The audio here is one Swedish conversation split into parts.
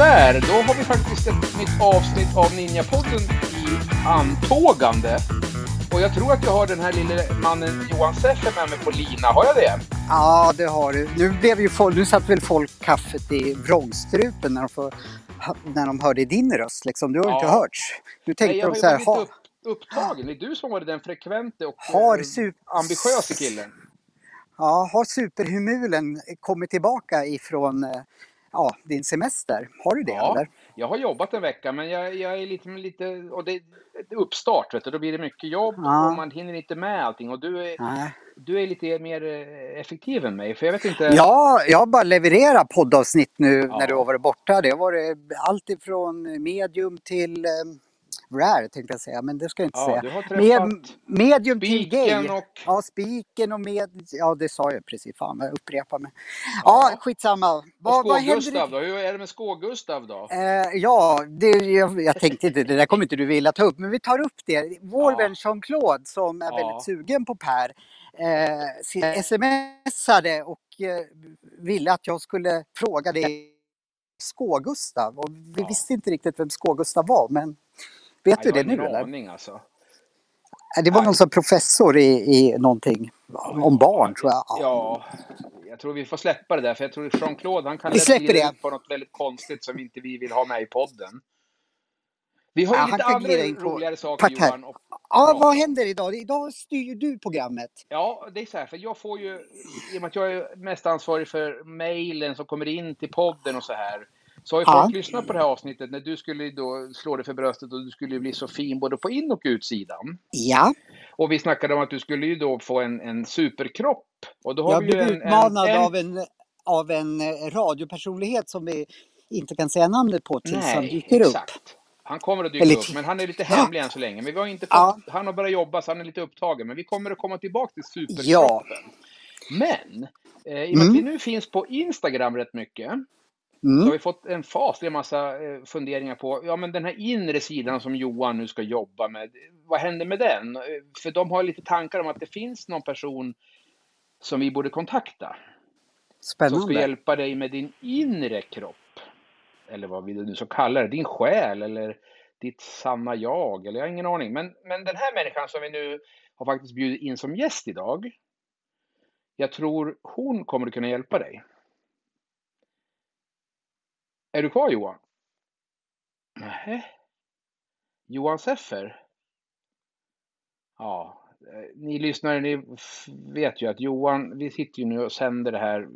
Sådär, då har vi faktiskt ett nytt avsnitt av Ninjapodden i antågande. Och jag tror att jag har den här lille mannen Johan Seffer med mig på lina. Har jag det? Ja, det har du. Nu, blev ju folk, nu satt väl folk kaffet i vrångstrupen när de, får, när de hörde din röst. Liksom. Du har Ja. inte hörts. Nu tänkte Nej, jag har de så här, ha, upp, upptagen. Det är du som varit den frekvente och Har eh, super- ambitiösa killen. ja, har superhumulen kommit tillbaka ifrån eh, ja, din semester? Har du det Ja, eller? Jag har jobbat en vecka men jag, jag är lite, lite och det är uppstart vet du. Då blir det mycket jobb Ja. och man hinner inte med allting och du är, Nej. du är lite mer eh, effektiv än mig för jag vet inte. Ja, jag har bara levererat poddavsnitt nu Ja. när du har varit borta. Det har varit allt ifrån medium till eh, rare tänkte jag säga, men det ska jag inte Ja, säga. du har Med, medium till gay. Och- Ja, spiken och med... Ja, det sa jag precis. Fan, jag upprepar mig. Ja, Ja. skitsamma. Vad, vad händer? Då? Hur är det med Skå-Gustav då? Eh, ja, det, jag, jag tänkte inte, det där kommer inte du vilja ta upp, men vi tar upp det. Vår Ja. vän Jean-Claude som är Ja. väldigt sugen på Per eh, smsade och eh, ville att jag skulle fråga dig Skå-Gustav. Och vi Ja. visste inte riktigt vem Skå-Gustav var, men vet Nej, du jag det nu eller? aning alltså. Eh, Det var någon som professor i, i någonting om barn tror jag. Ja, jag tror vi får släppa det där för jag tror Jean-Claude han kan Vi släpper det. på något väldigt konstigt som inte vi vill ha med i podden. Vi har ju Ja, lite andra roligare saker Tack. Johan. Och, Ja, vad händer idag? Idag styr du programmet. ja, det är så här, för jag får ju, i och med att jag är mest ansvarig för mejlen som kommer in till podden och så här, så har ju Ja. folk lyssnat på det här avsnittet när du skulle då slå dig för bröstet och du skulle bli så fin både på in och utsidan. Ja, Och vi snackade om att du skulle ju då få en, en superkropp. Och då har jag vi blev utmanad en, en, av en, av en eh, radiopersonlighet som vi inte kan säga namnet på tills han dyker upp. exakt. Han kommer att dyka Eller- upp, men han är lite hemlig än så länge. Men vi har inte fått, Ja. Han har börjat jobba, så han är lite upptagen. Men vi kommer att komma tillbaka till superkroppen. Ja. Men, eh, i och med att Mm. vi nu finns på Instagram rätt mycket, så har Mm. vi fått en faslig massa eh, funderingar på, ja men den här inre sidan som Johan nu ska jobba med, vad händer med den? Eh, För de har lite tankar om att det finns någon person som vi borde kontakta. Som ska Spännande. hjälpa dig med din inre kropp. Eller vad vi nu ska kalla det. Din själ eller ditt sanna jag. Eller jag har ingen aning. Men, men den här människan som vi nu har faktiskt bjudit in som gäst idag. Jag tror hon kommer att kunna hjälpa dig. Är du kvar Johan? Nej. Johan Seffer? Ja, eh, ni lyssnare, ni vet ju att Johan, vi sitter ju nu och sänder det här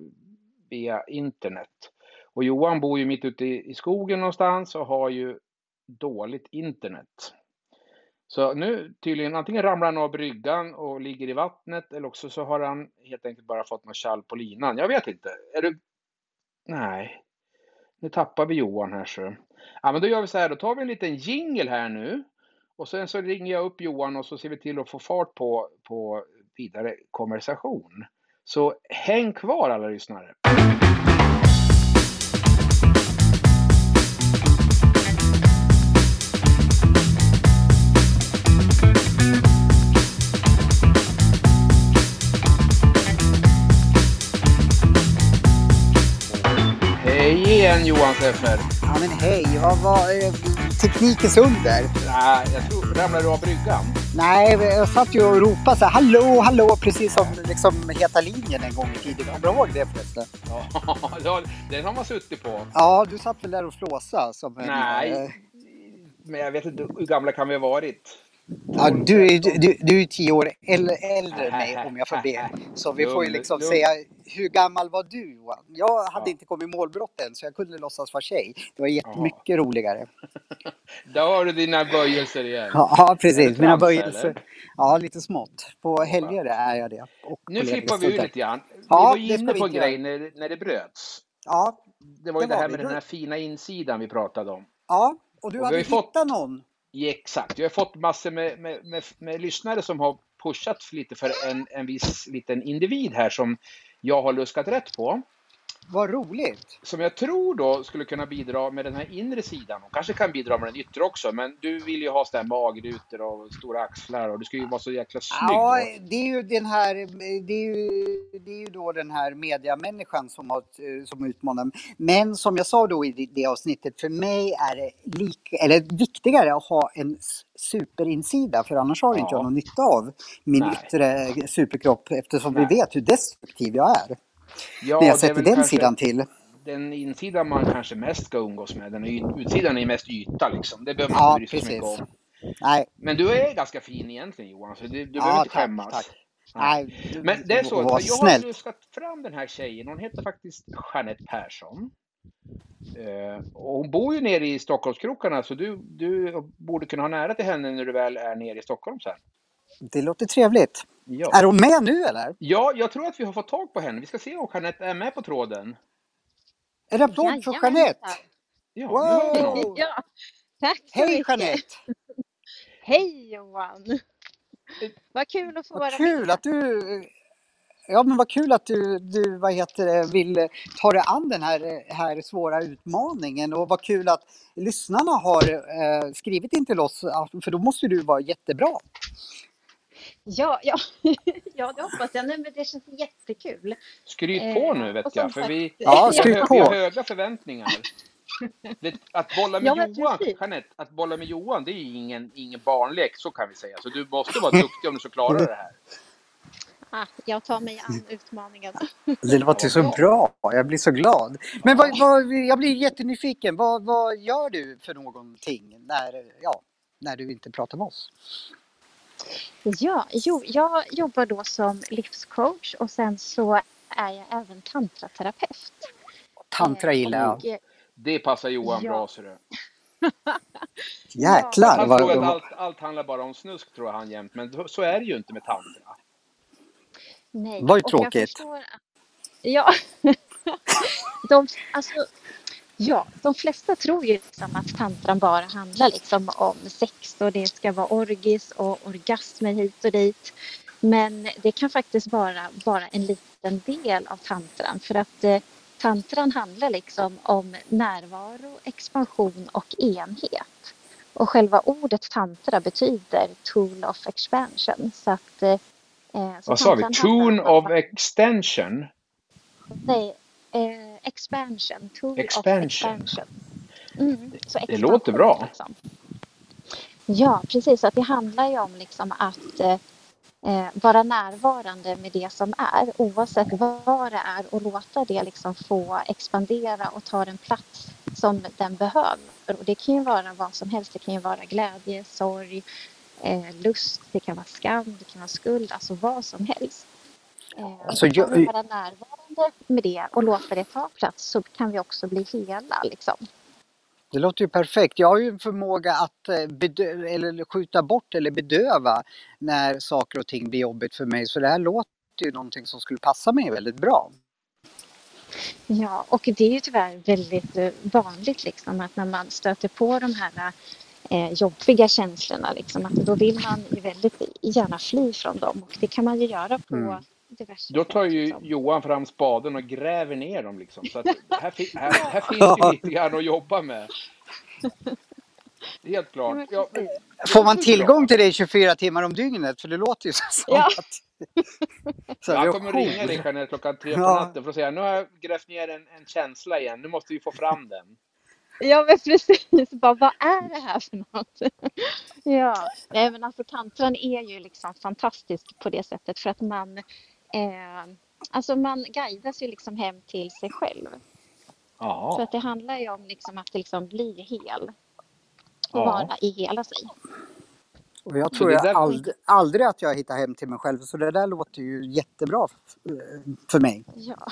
via internet. Och Johan bor ju mitt ute i i skogen någonstans och har ju dåligt internet. Så nu tydligen antingen ramlar han av bryggan och ligger i vattnet eller också så har han helt enkelt bara fått något kall på linan. Jag vet inte. Är du... Nej. Nu tappar vi Johan här så. Ja men då gör vi så här, då tar vi en liten jingle här nu. Och sen så ringer jag upp Johan och så ser vi till att få fart på, på vidare konversation. Så häng kvar alla lyssnare. Igen Johan Seffer! Ja men hej, vad var eh, teknikens under? Nej, jag tror, ramlade du av bryggan? Nej, jag satt ju och ropade så här, hallå, hallå, precis som liksom Heta linjen en gång i tiden. Kommer du ihåg det förresten? Ja, ja, den har man suttit på. Ja, du satt väl där och flåsade som en... Nej. eh, Men jag vet inte, hur gamla kan vi ha varit? Ja, du, är- du, du är tio år äldre, än mig om jag får be. Så vi får ju liksom säga, hur gammal var du Johan? Jag hade Ja. inte kommit i målbrott än så jag kunde låtsas vara tjej. Det var jättemycket roligare. Där har du dina böjelser igen. Ja, ja precis. Mina böjelser. Ja, lite smått. På helger är jag det. Nu flippar vi ur lite grann. Vi Ja, var ju inne på en grej när, när det bröts. Ja, Det var ju Det det här med den här fina insidan vi pratade om. ja. Och du Och hade har ju fått- hittat någon. Ja, exakt. Jag har fått massor med, med, med, med lyssnare som har pushat lite för en, en viss liten individ här som jag har luskat rätt på. Vad roligt! Som jag tror då skulle kunna bidra med den här inre sidan. Och kanske kan bidra med den yttre också. Men du vill ju ha sådana magrutor och stora axlar och du ska ju vara så jäkla snygg. Ja, det är ju den här, det är ju, det är ju då den här mediamänniskan som, har, som utmanar. Men som jag sa då i det- avsnittet, för mig är det lik, eller viktigare att ha en superinsida, för annars har inte Ja. jag någon nytta av min Nej. yttre superkropp eftersom Nej. vi vet hur destruktiv jag är. Ja, jag sätter väl den kanske sidan till. Den insidan man kanske mest ska umgås med. Den utsidan är ju mest yta liksom. Det behöver man Ja, inte bry sig så mycket om. Nej, Men du är ganska fin egentligen Johan, så du, du behöver ja, inte tack, skämmas. tack. Nej. Nej, du- Men det är så, var jag har luskat fram den här tjejen. Hon heter faktiskt Jeanette Persson. Eh, och hon bor ju nere i Stockholmskrokarna, så du, du borde kunna ha nära till henne när du väl är nere i Stockholm sen. Det låter trevligt. Ja. Är hon med nu eller? ja, jag tror att vi har fått tag på henne. Vi ska se om Jeanette är med på tråden. En applåd för. Jeanette! Ja, Wow! Ja, tack så Hej mycket. Jeanette! Hej Johan! Vad kul att få Vad vara kul med. att du... Ja men vad kul att du, du vad heter det, vill ta dig an den här, här svåra utmaningen och vad kul att lyssnarna har eh, skrivit in till oss för då måste du vara jättebra. Ja, ja. ja, det hoppas jag. Nej, men det känns jättekul. Skryt Eh, på nu vet jag, för sagt- vi, Ja, vi, har, vi har höga förväntningar. Det, att bolla med Ja, Johan, precis. Jeanette, att bolla med Johan, det är ju ingen, ingen barnlek, så kan vi säga. Så du måste vara duktig om du ska klara det här. Ah, jag tar mig an utmaningarna. Det låter så bra, jag blir så glad. Men vad, vad, jag blir jättenyfiken, vad, vad gör du för någonting när, ja, när du inte pratar med oss? Ja, jo, jag jobbar då som livscoach och sen så är jag även tantraterapeut. Tantra Eh, gillar jag. och, eh, Det passar Johan Ja. bra, ser du. Jäklar! Han tror att allt, allt handlar bara om snusk, tror han jämt. Men så är det ju inte med tantra. Nej. Vad tråkigt. förstår att- Ja. de, alltså, ja, de flesta tror ju liksom att tantran bara handlar liksom om sex och det ska vara orgis och orgasmer hit och dit. Men det kan faktiskt vara bara en liten del av tantran för att eh, tantran handlar liksom om närvaro, expansion och enhet. Och själva ordet tantra betyder tool of expansion. Så att, eh, eh, så Vad sa vi? Tune of extension? Nej, eh, expansion. Tool Expansion. expansion. Mm, så Det låter bra. Liksom. Ja, precis. Så att det handlar ju om liksom att eh, eh, vara närvarande med det som är oavsett vad det är och låta det liksom få expandera och ta den plats som den behöver. Och det kan ju vara vad som helst. Det kan ju vara glädje, sorg, eh, lust, det kan vara skam, det kan vara skuld, alltså vad som helst. Eh, Alltså, jag- vara närvarande med det och låta det ta plats så kan vi också bli hela. Liksom. Det låter ju perfekt. Jag har ju en förmåga att eh, eller skjuta bort eller bedöva när saker och ting blir jobbigt för mig. Så det här låter ju någonting som skulle passa mig väldigt bra. Ja, och det är ju tyvärr väldigt eh, vanligt liksom att när man stöter på de här eh, jobbiga känslorna liksom att då vill man ju väldigt gärna fly från dem och det kan man ju göra på Mm. Diverse Då tar ju liksom. Johan fram spaden och gräver ner dem liksom. Så att här, fi- här, här finns ju lite grann att jobba med. Helt klart. Ja. Får man tillgång till det 24 timmar om dygnet? För det låter ju så Ja. att... Så jag här, kommer ringa dig Jeanette klockan tre på natten för att säga nu har jag grävt ner en, en känsla igen. Nu måste vi få fram den. Ja, men precis. Bara, vad är det här för något? ja, nej, men alltså tantran är ju liksom fantastisk på det sättet för att man, eh, alltså man guidas ju liksom hem till sig själv. Så Ja. att det handlar ju om liksom att liksom bli hel och Ja. vara i hela sig. Och jag Så tror jag aldrig, aldrig att jag hittar hem till mig själv. Så det där låter ju jättebra för mig. Ja.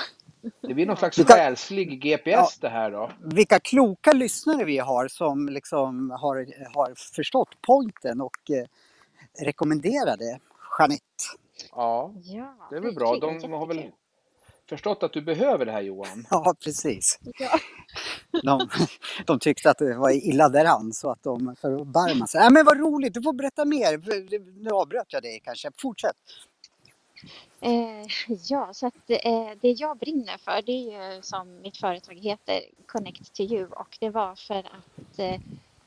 Det blir någon slags Vi kan- själslig GPS det här då. Vilka kloka lyssnare vi har som liksom har, har förstått poängen och eh, rekommenderar det. Jeanette. Ja, ja det är väl bra. De har väl förstått att du behöver det här Johan. Ja, precis. Ja. De, de tyckte att det var illa däran så att de förbarmade sig. Nej men vad roligt, du får berätta mer. Nu avbröt jag dig kanske. Fortsätt. Eh, ja, så att eh, det jag brinner för det är ju som mitt företag heter Connect to you och det var för att eh,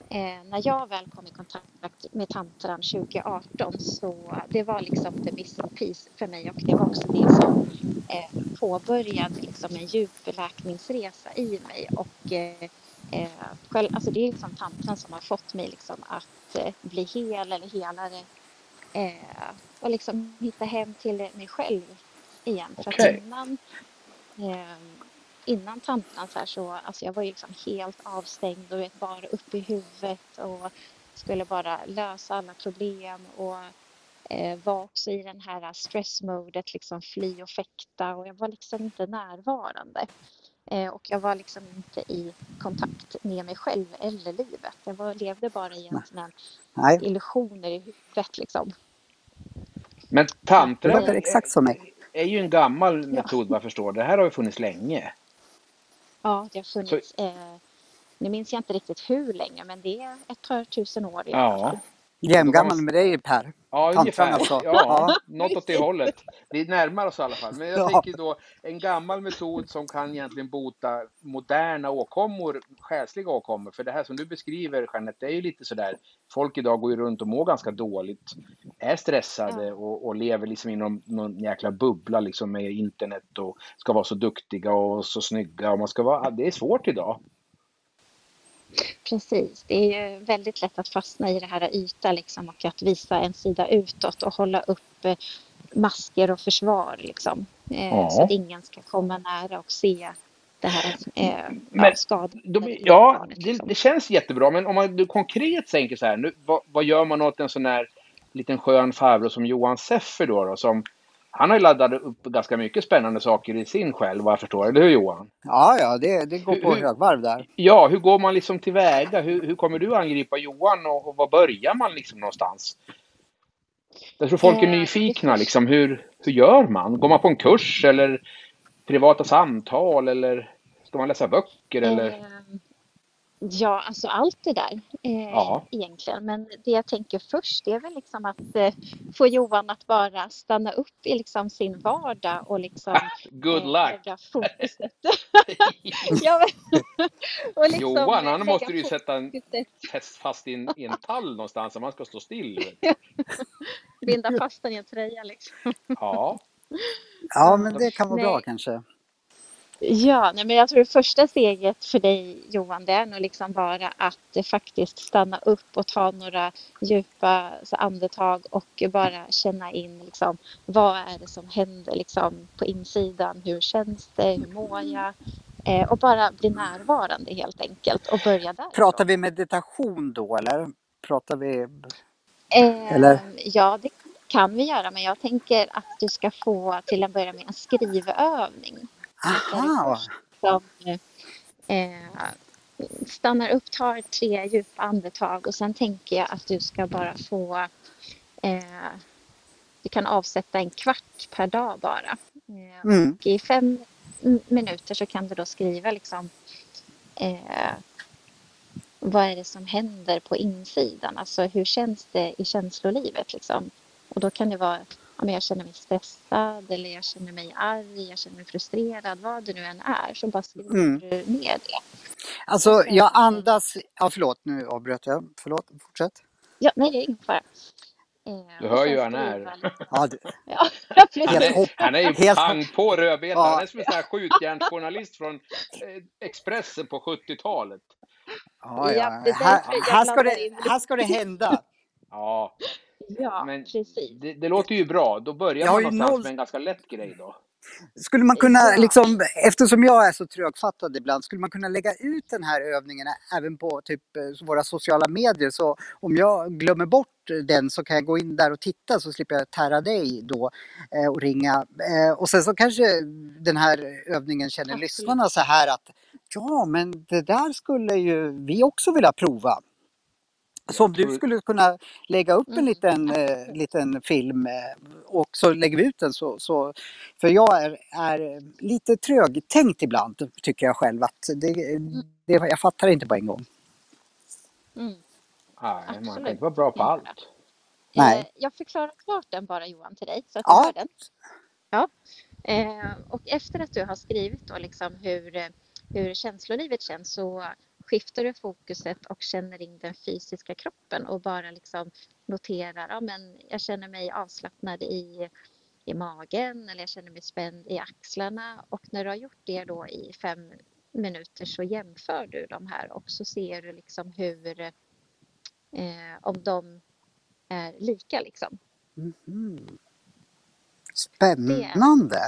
eh när jag väl kom i kontakt med tantran 2018 så det var liksom the missing piece för mig och det var också det som eh, påbörjade liksom en djup läkningsresa i mig och eh, eh, själv, alltså det är liksom tantran som har fått mig liksom att eh, bli hel eller helare eh, och liksom hitta hem till mig själv igen. För Okej. att innan, eh, innan tantran så här så, alltså jag var ju liksom helt avstängd och vet, bara uppe i huvudet och skulle bara lösa alla problem och eh, var också i den här stressmodet, liksom fly och fäkta och jag var liksom inte närvarande. Eh, och jag var liksom inte i kontakt med mig själv eller livet. Jag var, levde bara i en sån här illusioner i huvudet liksom. Men det tantra låter exakt som mig. är ju en gammal metod vad jag förstår. Det här har ju funnits länge. Ja, det har funnits. Eh, nu minns jag inte riktigt hur länge, men det är ett par tusen år i alla fall. Jämngammal med dig Per. ja ungefär. alltså. Ja, Ja. något åt det hållet. Vi närmar oss i alla fall. Men jag Ja. tänker då en gammal metod som kan egentligen bota moderna åkommor, själsliga åkommor. För det här som du beskriver Jeanette, det är ju lite sådär. Folk idag går ju runt och mår ganska dåligt. Är stressade och, och lever liksom inom någon jäkla bubbla liksom med internet och ska vara så duktiga och så snygga och man ska vara, det är svårt idag. Precis, det är väldigt lätt att fastna i det här yta liksom och att visa en sida utåt och hålla upp eh, masker och försvar liksom. Eh, Ja. Så att ingen ska komma nära och se det här eh, Men ja. De, ja, det, liksom. det känns jättebra, men om man du konkret tänker så här, nu, vad, vad gör man åt en sån här liten skön farbror som Johan Seffer då, då som han har ju laddat upp ganska mycket spännande saker i sin själ vad jag förstår, eller hur Johan? Ja, ja, det, det går på Hur- högvarv där. Ja, hur går man liksom tillväga? Hur, hur kommer du angripa Johan och, och var börjar man liksom någonstans? Jag tror folk är Eh, nyfikna liksom, hur, hur gör man? Går man på en kurs eller privata samtal eller ska man läsa böcker eller? Ja, alltså allt det där eh, Ja. egentligen. Men det jag tänker först det är väl liksom att eh, få Johan att bara stanna upp i liksom sin vardag och liksom Good eh, luck! fokuset. ja, men, och liksom Johan, han måste du ju sätta en fast i en, i en tall någonstans om han ska stå still. binda fast den i en tröja liksom. Ja, Ja, men det kan vara Nej. bra kanske. Ja, nej, men jag tror det första steget för dig Johan, det är nog liksom bara att eh, faktiskt stanna upp och ta några djupa så, andetag och bara känna in liksom, vad är det som händer liksom, på insidan? Hur känns det? Hur mår jag? Eh, och bara bli närvarande helt enkelt och börja där. Pratar vi meditation då eller? Pratar vi... Eh, Eller? Ja, det kan vi göra, men jag tänker att du ska få till en början med en skrivövning. Aha! som eh, stannar upp, tar tre djupa andetag och sen tänker jag att du ska bara få eh, du kan avsätta en kvart per dag bara. Eh, Mm. och I fem minuter så kan du då skriva liksom eh, vad är det som händer på insidan? Alltså hur känns det i känslolivet liksom? Och då kan det vara ja, men jag känner mig stressad eller jag känner mig arg, jag känner mig frustrerad, vad det nu än är. Så bara skriver Mm. du ner det. Alltså, jag andas... Ja, förlåt, nu avbröt jag. Förlåt, fortsätt. Ja, nej, det är ingen fara. Eh, Du hör ju hur han är. Ja, det, Ja, han han är ju helt- pang på rödbetan. Ja. Han är som en sån här skjutjärnsjournalist från eh, Expressen på 70-talet. ja, Ja, Här, här, ska det, här ska det hända. Ja, Ja, men precis. det, det låter ju bra. Då börjar man ju någonstans noll- med en ganska lätt grej då. Skulle man kunna, liksom, eftersom jag är så trögfattad ibland, skulle man kunna lägga ut den här övningen även på typ eh, våra sociala medier? Så om jag glömmer bort den så kan jag gå in där och titta så slipper jag tära dig då eh, och ringa. Eh, och sen så kanske den här övningen känner lyssnarna så här att ja, men det där skulle ju vi också vilja prova. Så om du skulle kunna lägga upp en Mm, liten, eh, liten film eh, och så lägger vi ut den så, så för jag är, är lite trögtänkt ibland tycker jag själv att det, det, jag fattar inte på en gång. Mm. Nej, man kan Absolut. inte vara bra på allt. Nej. Eh, jag förklarar klart den bara Johan till dig så att Ja. du hör den. Ja. Eh, och efter att du har skrivit då liksom hur, eh, hur känslolivet känns så skiftar du fokuset och känner in den fysiska kroppen och bara liksom noterar, ja men jag känner mig avslappnad i, i magen eller jag känner mig spänd i axlarna och när du har gjort det då i fem minuter så jämför du de här och så ser du liksom hur eh, om de är lika liksom. Det är Spännande.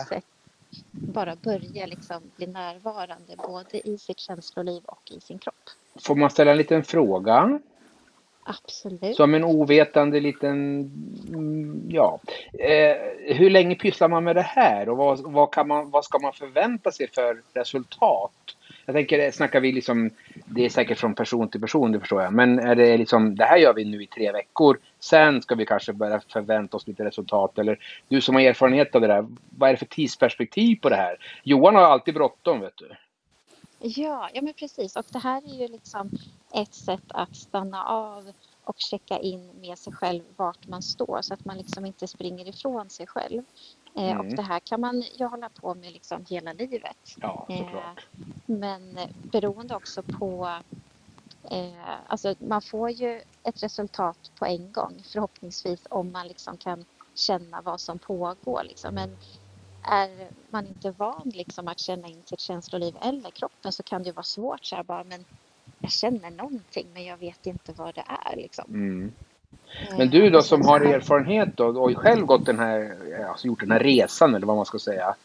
Bara börja liksom bli närvarande både i sitt känsloliv och i sin kropp. Får man ställa en liten fråga? Absolut. Som en ovetande liten, mm, ja. Eh, hur länge pysslar man med det här och vad, vad, kan man, vad ska man förvänta sig för resultat? Jag tänker, eh, snackar vi liksom, det är säkert från person till person, det förstår jag. Men är det liksom, det här gör vi nu i tre veckor. Sen ska vi kanske börja förvänta oss lite resultat. Eller du som har erfarenhet av det där, vad är det för tidsperspektiv på det här? Johan har alltid bråttom, vet du. Ja, ja men precis. Och det här är ju liksom ett sätt att stanna av och checka in med sig själv vart man står så att man liksom inte springer ifrån sig själv. Eh, Mm. Och det här kan man ju hålla på med liksom hela livet. Ja, Eh, såklart. Men beroende också på... Eh, alltså man får ju ett resultat på en gång förhoppningsvis om man liksom kan känna vad som pågår. Liksom. Men är man inte van liksom, att känna in sitt känsloliv eller kroppen så kan det vara svårt. Så här, bara, men jag känner någonting men jag vet inte vad det är. Liksom. Mm. Eh, Men du då sen som har erfarenhet då och själv gått den här, alltså gjort den här resan eller vad man ska säga.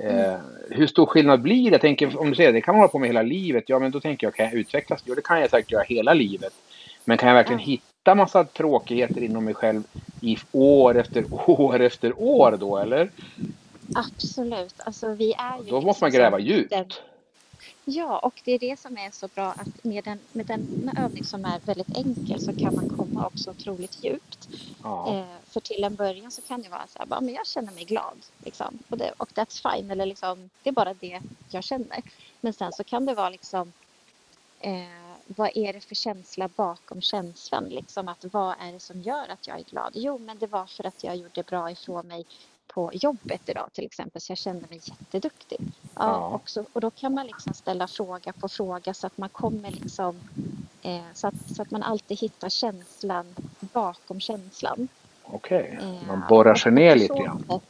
Eh, hur stor skillnad blir det? Jag tänker om du säger det kan man hålla på med hela livet. Ja men då tänker jag kan jag utvecklas? Jo det kan jag säkert göra hela livet. Men kan jag verkligen Ja. hitta massa tråkigheter inom mig själv i år efter år efter år då eller? Absolut. Alltså, vi är ju Då måste man liksom gräva djupt. Ja, och det är det som är så bra att med, den, med den övning som är väldigt enkel så kan man komma också otroligt djupt. Ja. Eh, för till en början så kan det vara så här, bara, men jag känner mig glad. Liksom. Och, det, och that's fine, eller liksom, det är bara det jag känner. Men sen så kan det vara liksom, eh, vad är det för känsla bakom känslan? Liksom att vad är det som gör att jag är glad? Jo, men det var för att jag gjorde bra ifrån mig på jobbet idag till exempel, så jag kände mig jätteduktig. Ja, Ja. Och, då kan man liksom ställa fråga på fråga så att man kommer liksom, eh, så, att, så att man alltid hittar känslan bakom känslan. Okej, Eh, man borrar sig ner lite grann. sätt-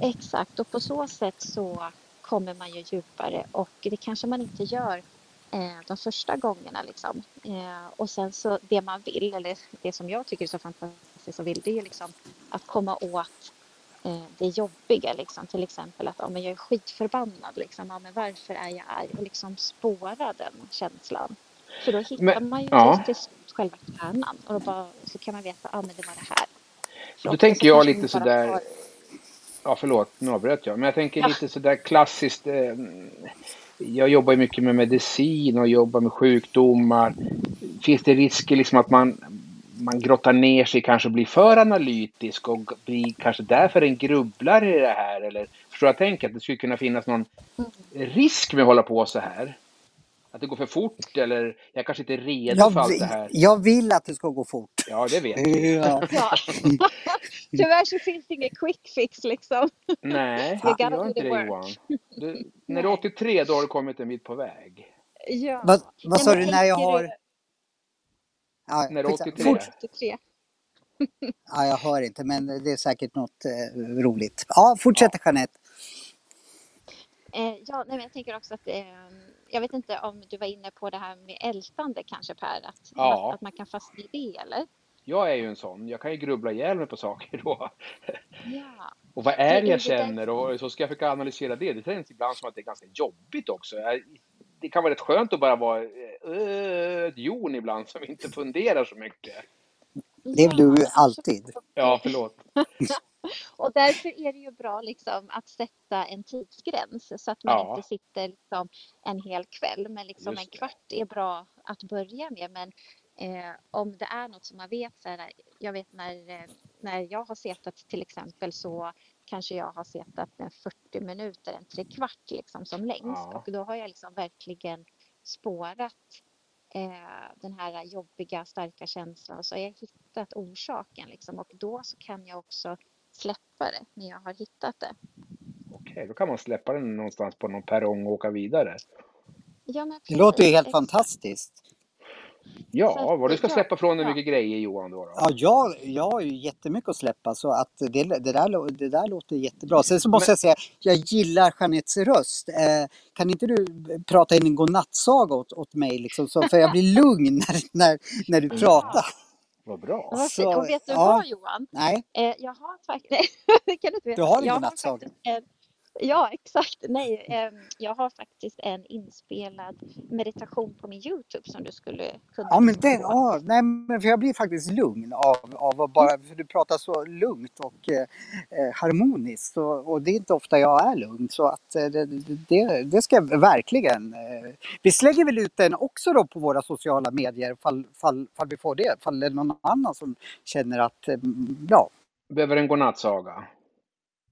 Exakt, och på så sätt så kommer man ju djupare och det kanske man inte gör eh, de första gångerna. Liksom. Eh, och sen så det man vill, eller det som jag tycker är så fantastiskt och vill, det är liksom att komma åt det jobbiga. Liksom. Till exempel att ja, men jag är skitförbannad. Liksom. Ja, men varför är jag arg? Och liksom spåra den känslan. För då hittar Men- man ju ja. till själva kärnan och då bara, så kan man veta att ah, men det var det här. Då tänker jag lite bara sådär, ja förlåt, nu avbröt jag, men jag tänker Ja. lite sådär klassiskt. Eh, jag jobbar ju mycket med medicin och jobbar med sjukdomar. Finns det risker liksom att man, man grottar ner sig, kanske blir för analytisk och blir kanske därför en grubblare i det här? Eller förstår jag tänker att det skulle kunna finnas någon risk med att hålla på så här? Att det går för fort eller jag kanske inte är redo Jag, för allt det här. jag vill att det ska gå fort. Ja, det vet vi. Ja. Ja. Tyvärr så finns det ingen quick fix liksom. Nej, det gör inte det. Johan. Du, när du är 83 då har du kommit en bit på väg. Ja. Vad, vad sa du när jag har... Ja, När du är skitsamma. 83? Fort. 83. Ja, jag hör inte, men det är säkert något eh, roligt. Ja, fortsätt Jeanette. Eh, ja, nej, men jag tänker också att eh, jag vet inte om du var inne på det här med ältande kanske Per, att, Ja. att, att man kan fastna i det eller? Jag är ju en sån. Jag kan ju grubbla ihjäl mig på saker då. Ja, Och vad är Det jag känner? Och så ska jag försöka analysera det. Det känns ibland som att det är ganska jobbigt också. Jag- Det kan vara rätt skönt att bara vara eh, ett jon ibland som inte funderar så mycket. Det är du alltid. Ja, förlåt. Och därför är det ju bra liksom att sätta en tidsgräns så att man Ja. inte sitter liksom en hel kväll. Men liksom en kvart är bra att börja med. Men eh, om det är något som man vet, så här, jag vet när, eh, när jag har setat till exempel så kanske jag har setat en 40 minuter, en trekvart liksom som längst. Ja. Och då har jag liksom verkligen spårat eh, den här jobbiga, starka känslan så har jag hittat orsaken liksom, och då så kan jag också släppa det när jag har hittat det. Okej, då kan man släppa den någonstans på någon perrong och åka vidare. Ja, men Det låter ju helt exakt. fantastiskt. Ja, vad du ska släppa från dig ja. mycket grejer Johan då. då. Ja, jag, jag har ju jättemycket att släppa så att det, det, där, det där låter jättebra. Sen så måste Men- jag säga, jag gillar Jeanettes röst. Eh, kan inte du prata in en godnattsaga åt, åt mig liksom, så, för jag blir lugn när, när, när du Ja. pratar? Vad bra. Så, och vet du ja. vad Johan? Nej, Eh, jag har faktiskt... kan du inte veta. Du har en Jag godnattsaga? Ja, exakt. Nej, ehm, jag har faktiskt en inspelad meditation på min Youtube som du skulle kunna ja, men den, ja, nej, men för jag blir faktiskt lugn av, av att bara, för du pratar så lugnt och eh, eh, harmoniskt och, och det är inte ofta jag är lugn så att eh, det, det, det ska jag verkligen. Eh, vi slänger väl ut den också då på våra sociala medier fall, fall, fall vi får det, fall det är någon annan som känner att, eh, ja, Behöver en godnattsaga.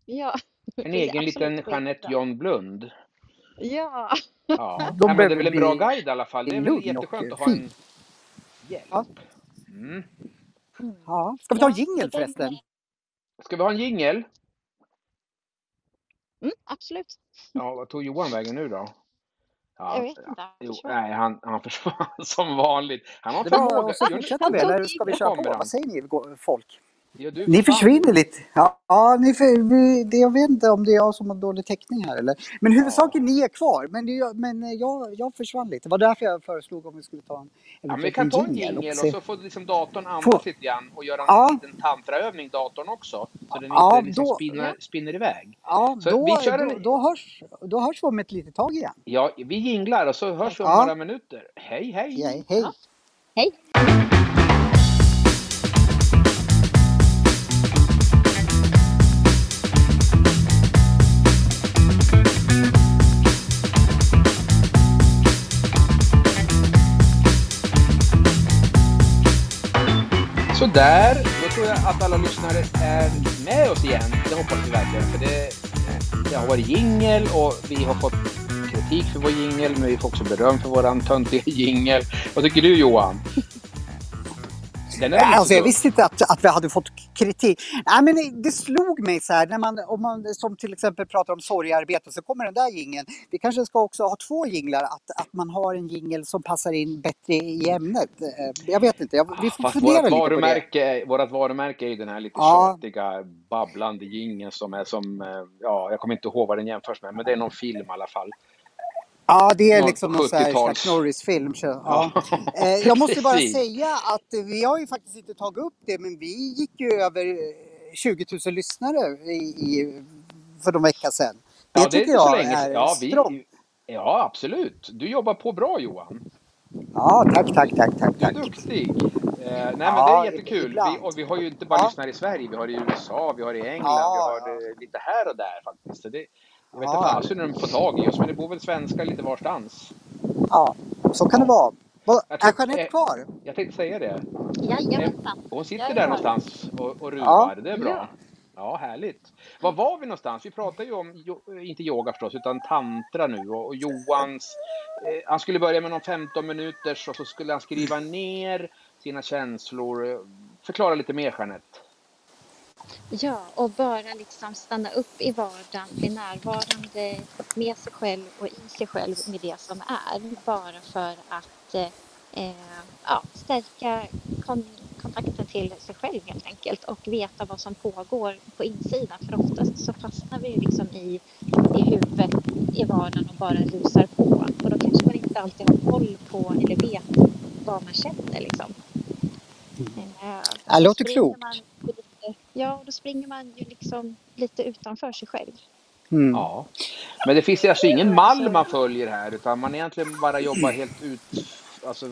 Ja, En egen liten. Jeanette John Blund. Ja, Ja, De ja men det är väl en bra guide i alla fall. Det är väl jätteskönt att ha en hjälp. Ja. Mm. ja. Ska vi ta en jingel förresten? Ska vi ha en jingel? Mm, absolut. Ja, vad tog Johan vägen nu då? Ja, Jag vet inte. han Jo, nej, han, han försvann som vanligt. Han har förmåga. eller ska vi köra på? han. Vad säger ni folk? Ja, du Ni försvinner lite. Ja, ja ni för, vi, det, jag vet inte om det är jag som har dålig täckning här eller. Men huvudsaken ni är kvar. Men, det, men eh, jag, jag försvann lite. Det var därför jag föreslog om vi skulle ta en, Ja, men vi kan ta en jingel se- och så får liksom datorn andas Få- lite grann och göra en Ja. liten tantraövning datorn också. Så den Ja, inte liksom då- spinner, spinner iväg. Ja, Så då, vi kör en- då, då, hörs, då hörs vi om ett litet tag igen. Ja, vi jinglar och så hörs vi om Ja. några minuter. Hej, hej! Hej. hej. Ja. Hej! Sådär, då tror jag att alla lyssnare är med oss igen. Det hoppas vi verkligen. För det, det har varit jingel och vi har fått kritik för vår jingel, men vi får också beröm för våran töntiga jingel. Vad tycker du Johan? Alltså så jag visste inte att, att vi hade fått kritik. Nej, men det, det slog mig så här, när man, om man som till exempel pratar om sorgarbete så kommer den där jingeln. Vi kanske ska också ha två jinglar, att, att man har en jingel som passar in bättre i ämnet. Eh, Jag vet inte, jag, vi får Fast fundera lite på det. varumärke, vårat varumärke är ju den här lite Ja. tjatiga, babblande jingeln som är som, eh, ja, jag kommer inte ihåg vad den jämförs med, men det är någon film i alla fall. Ja, det är liksom någon sån här 70-tals. Chuck Norris-film. Ja. Eh, Jag måste bara säga att eh, vi har ju faktiskt inte tagit upp det, men vi gick ju över eh, 20 000 lyssnare i, i, för någon vecka sedan. Det Ja, tycker inte så jag länge är. Ja, ja, absolut. Du jobbar på bra Johan. Ja, tack, tack, tack, tack, Du är duktig. Eh, nej, men Ja, det är jättekul. ibland. Vi, och vi har ju inte bara Ja. lyssnare i Sverige. Vi har i USA, vi har i England, Ja, vi har eh, lite här och där faktiskt. Så det, jag vet Ja. inte fasen hur de får tag i oss, men det bor väl svenskar lite varstans. Ja, så kan det vara. Är Jeanette eh, kvar? Jag tänkte säga det. Jajamensan. Hon sitter Jag är där någonstans och, och Ja. ruvar. Det är bra. Ja. Ja, härligt. Var var vi någonstans? Vi pratar ju om, jo- inte yoga förstås, utan tantra nu. Och, och Johans, eh, han skulle börja med någon 15 minuters och så skulle han skriva ner sina känslor. Eh, Förklara lite mer Jeanette. Ja, och bara liksom stanna upp i vardagen, bli närvarande med sig själv och i sig själv med det som är. Bara för att eh, eh, ja, stärka kon kontakten till sig själv helt enkelt och veta vad som pågår på insidan. För oftast så fastnar vi liksom i, i huvudet i vardagen och bara rusar på. Och då kanske man inte alltid har koll på eller vet vad man känner liksom. Eh, Det låter klokt. man Ja, då springer man ju liksom lite utanför sig själv. Mm. Ja. Men det finns alltså ingen mall man följer här utan man egentligen bara jobbar helt ut, alltså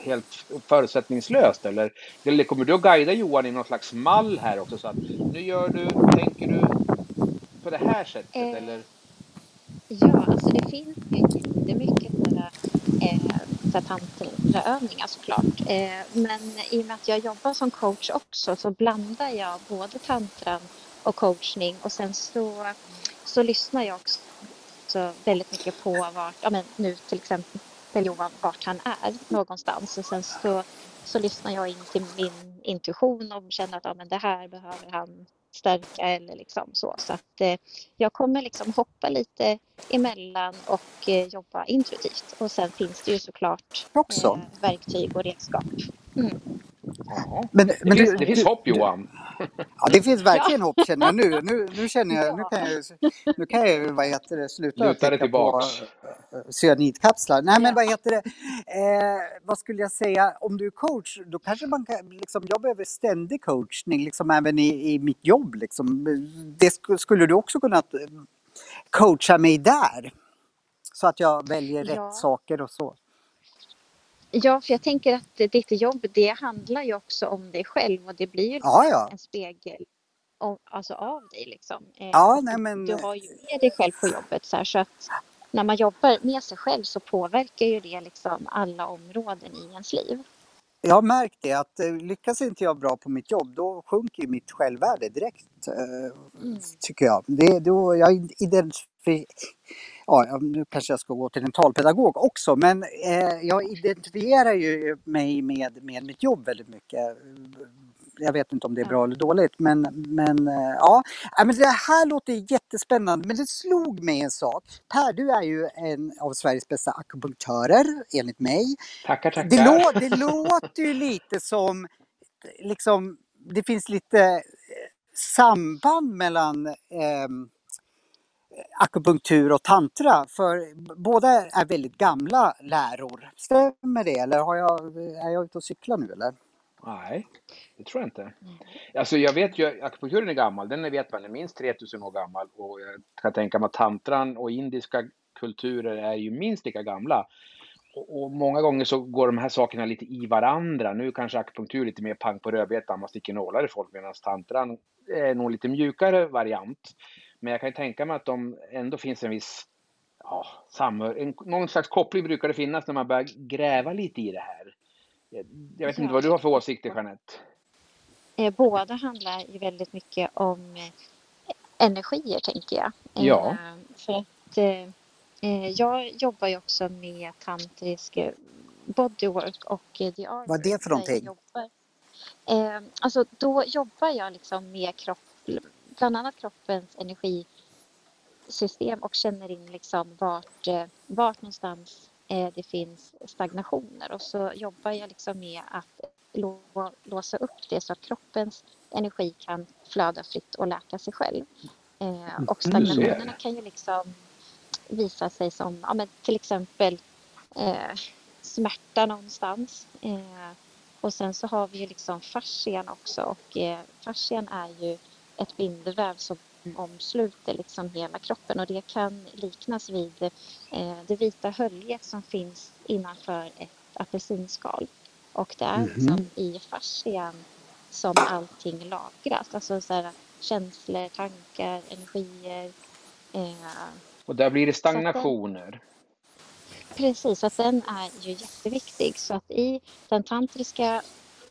helt förutsättningslöst eller? Eller kommer du att guida Johan i någon slags mall här också så att nu gör du, tänker du på det här sättet Eh, eller? Ja, alltså det finns ju jättemycket sådana eh, vissa tantraövningar såklart. Eh, men i och med att jag jobbar som coach också så blandar jag både tantran och coachning och sen så, så lyssnar jag också väldigt mycket på vart, ja men nu till exempel exempel Johan vart han är någonstans och sen så, så lyssnar jag in till min intuition och känner att ja, men det här behöver han stärka eller liksom så. Så att eh, jag kommer liksom hoppa lite emellan och eh, jobba intuitivt. Och sen finns det ju såklart eh, verktyg och redskap. Mm. Ja. Men, Det, men finns, du- det finns hopp Johan. Ja, det finns verkligen hopp känner jag nu. Nu, nu känner jag, nu kan jag, nu kan jag vad heter det, sluta Luta tänka på tillbaks. eh, cyanidkapslar. Nej, men vad heter det, eh, vad skulle jag säga, om du är coach, då kanske man kan, liksom, jag behöver ständig coachning, liksom även i, i mitt jobb. Liksom. Det sk- skulle du också kunna eh, coacha mig där? Så att jag väljer Ja. rätt saker och så. Ja, för jag tänker att ditt jobb det handlar ju också om dig själv och det blir ju Ja, ja. en spegel av, alltså av dig. Liksom. Eh, Ja, nej, du- men- Du har ju med dig själv på jobbet så, här, så att när man jobbar med sig själv så påverkar ju det liksom alla områden i ens liv. Jag har märkt det att eh, lyckas inte jag bra på mitt jobb då sjunker ju mitt självvärde direkt. Eh, Tycker jag. Det, då jag identifierar... Ja, nu kanske jag ska gå till en talpedagog också men eh, jag identifierar ju mig med, med mitt jobb väldigt mycket. Jag vet inte om det är bra eller dåligt men, men eh, ja. ja men det här låter jättespännande men det slog mig en sak. Per, du är ju en av Sveriges bästa akupunktörer enligt mig. Tackar, tackar. Det, lå, det låter ju lite som, liksom, det finns lite eh, samband mellan ehm, akupunktur och tantra. För båda är väldigt gamla läror. Stämmer det eller har jag, är jag ute och cyklar nu eller? Nej, det tror jag inte. Alltså jag vet ju, akupunkturen är gammal, den vet man är minst 3000 år gammal och jag kan tänka mig att tantran och indiska kulturer är ju minst lika gamla. Och, och många gånger så går de här sakerna lite i varandra. Nu kanske akupunktur lite mer pang på rödbetan, man sticker nålar i folk medan tantran är nog lite mjukare variant. Men jag kan ju tänka mig att de ändå finns en viss ja, samhör, en, någon slags koppling brukar det finnas när man börjar gräva lite i det här. Jag vet Ja. inte vad du har för åsikter Jeanette? Eh, båda handlar ju väldigt mycket om eh, energier, tänker jag. Eh, Ja. För att jag jobbar ju också med tantrisk bodywork och the art. Vad är det för någonting? Jobbar. Alltså då jobbar jag liksom med kropp, bland annat kroppens energisystem och känner in liksom vart, vart någonstans det finns stagnationer och så jobbar jag liksom med att lå- låsa upp det så att kroppens energi kan flöda fritt och läka sig själv. Eh, och stagnationerna kan ju liksom visa sig som ja, men till exempel eh, smärta någonstans. Eh, och sen så har vi ju liksom fascian också och eh, fascian är ju ett bindväv som omsluter liksom hela kroppen och det kan liknas vid eh, det vita höljet som finns innanför ett apelsinskal. Och det är liksom i fascian som allting lagras. Alltså så här, känslor, tankar, energier. Eh, Och där blir det den- stagnationer. Precis, så att den är ju jätteviktig. Så att i den tantriska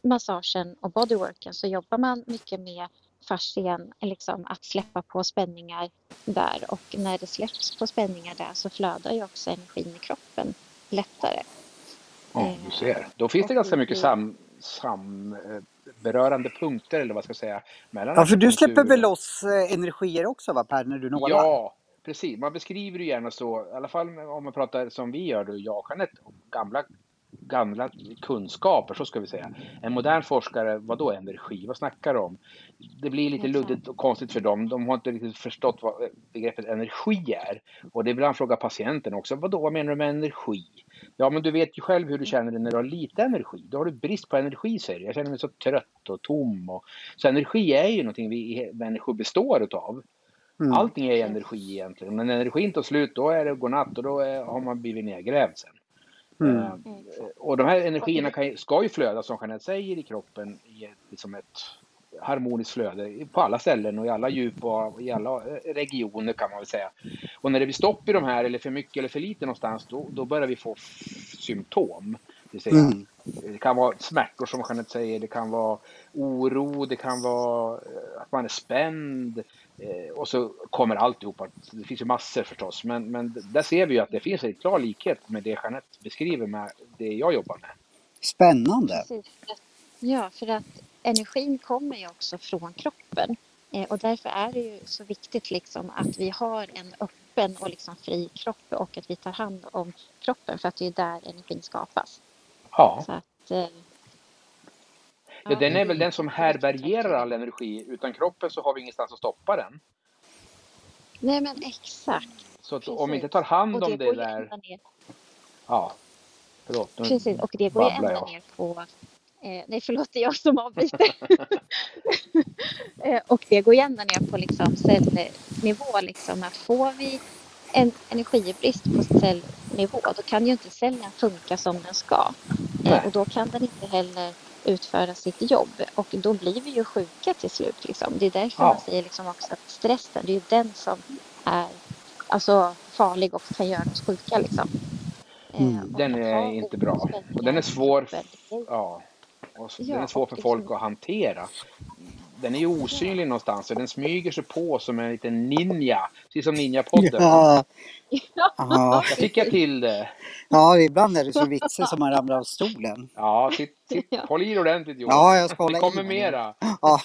massagen och bodyworken så jobbar man mycket med fascian, liksom att släppa på spänningar där. Och när det släpps på spänningar där så flödar ju också energin i kroppen lättare. Ja, du ser. Då finns det ganska mycket sam, sam, eh, berörande punkter eller vad ska jag säga. Mellan Ja, för du släpper väl loss eh, energier också va Per, när du nålar? Ja, precis. Man beskriver det gärna så, i alla fall om man pratar som vi gör, då, jag och Jeanette, gamla, gamla kunskaper, så ska vi säga. En modern forskare, vad då energi? Vad snackar de om? Det blir lite luddigt och konstigt för dem. De har inte riktigt förstått vad begreppet energi är. Och det är ibland frågar patienten också, vad då, vad menar du med energi? Ja, men du vet ju själv hur du känner dig när du har lite energi. Då har du brist på energi, säger du. Jag känner mig så trött och tom. Och... Så energi är ju någonting vi människor består utav. Mm. Allting är energi egentligen. Men när energin tar slut då är det godnatt och då är, har man blivit nedgrävd sen. Mm. Eh, och de här energierna kan, ska ju flöda som Jeanette säger i kroppen i ett, liksom ett harmoniskt flöde på alla ställen och i alla djup och i alla eh, regioner kan man väl säga. Och när det blir stopp i de här eller för mycket eller för lite någonstans då, då börjar vi få symptom. Det, Mm. det kan vara smärtor som Jeanette säger, det kan vara oro, det kan vara eh, att man är spänd. Eh, och så kommer alltihopa. Det finns ju massor förstås, men, men där ser vi ju att det finns en klar likhet med det Jeanette beskriver med det jag jobbar med. Spännande. Precis. Ja, för att energin kommer ju också från kroppen. Eh, och därför är det ju så viktigt liksom att vi har en öppen och liksom fri kropp och att vi tar hand om kroppen för att det är där energin skapas. Ja, Så att, eh, ja den är väl den som härbärgerar all energi. Utan kroppen så har vi ingenstans att stoppa den. Nej men exakt. Så om vi inte tar hand Och om det det där, ja. Förlåt, nu precis, och det går ju ända jag. ner på Eh, nej, förlåt, det är jag som avbryter. eh, och det går ju ända ner på liksom cellnivå. Liksom, att får vi en energibrist på cellnivå, då kan ju inte cellen funka som den ska. Eh, och då kan den inte heller utföra sitt jobb. Och då blir vi ju sjuka till slut. Liksom. Det är därför Ja. man säger liksom också att stressen, det är ju den som är alltså, farlig och kan göra oss sjuka. Liksom. Eh, Mm. Den är inte bra. Och den är svår. Ja. Och så, Ja, den är svår för liksom- folk att hantera. Den är ju osynlig någonstans och den smyger sig på som en liten ninja. Precis som Ninjapodden. Ja, Ja, ja. Jag fick jag till det. ja, ibland är det så vitsigt som man ramlar av stolen. Ja, sitt, sitt, Ja. håll i det ordentligt Johan. Ja, jag ska hålla det i kommer mig. mera. Ja,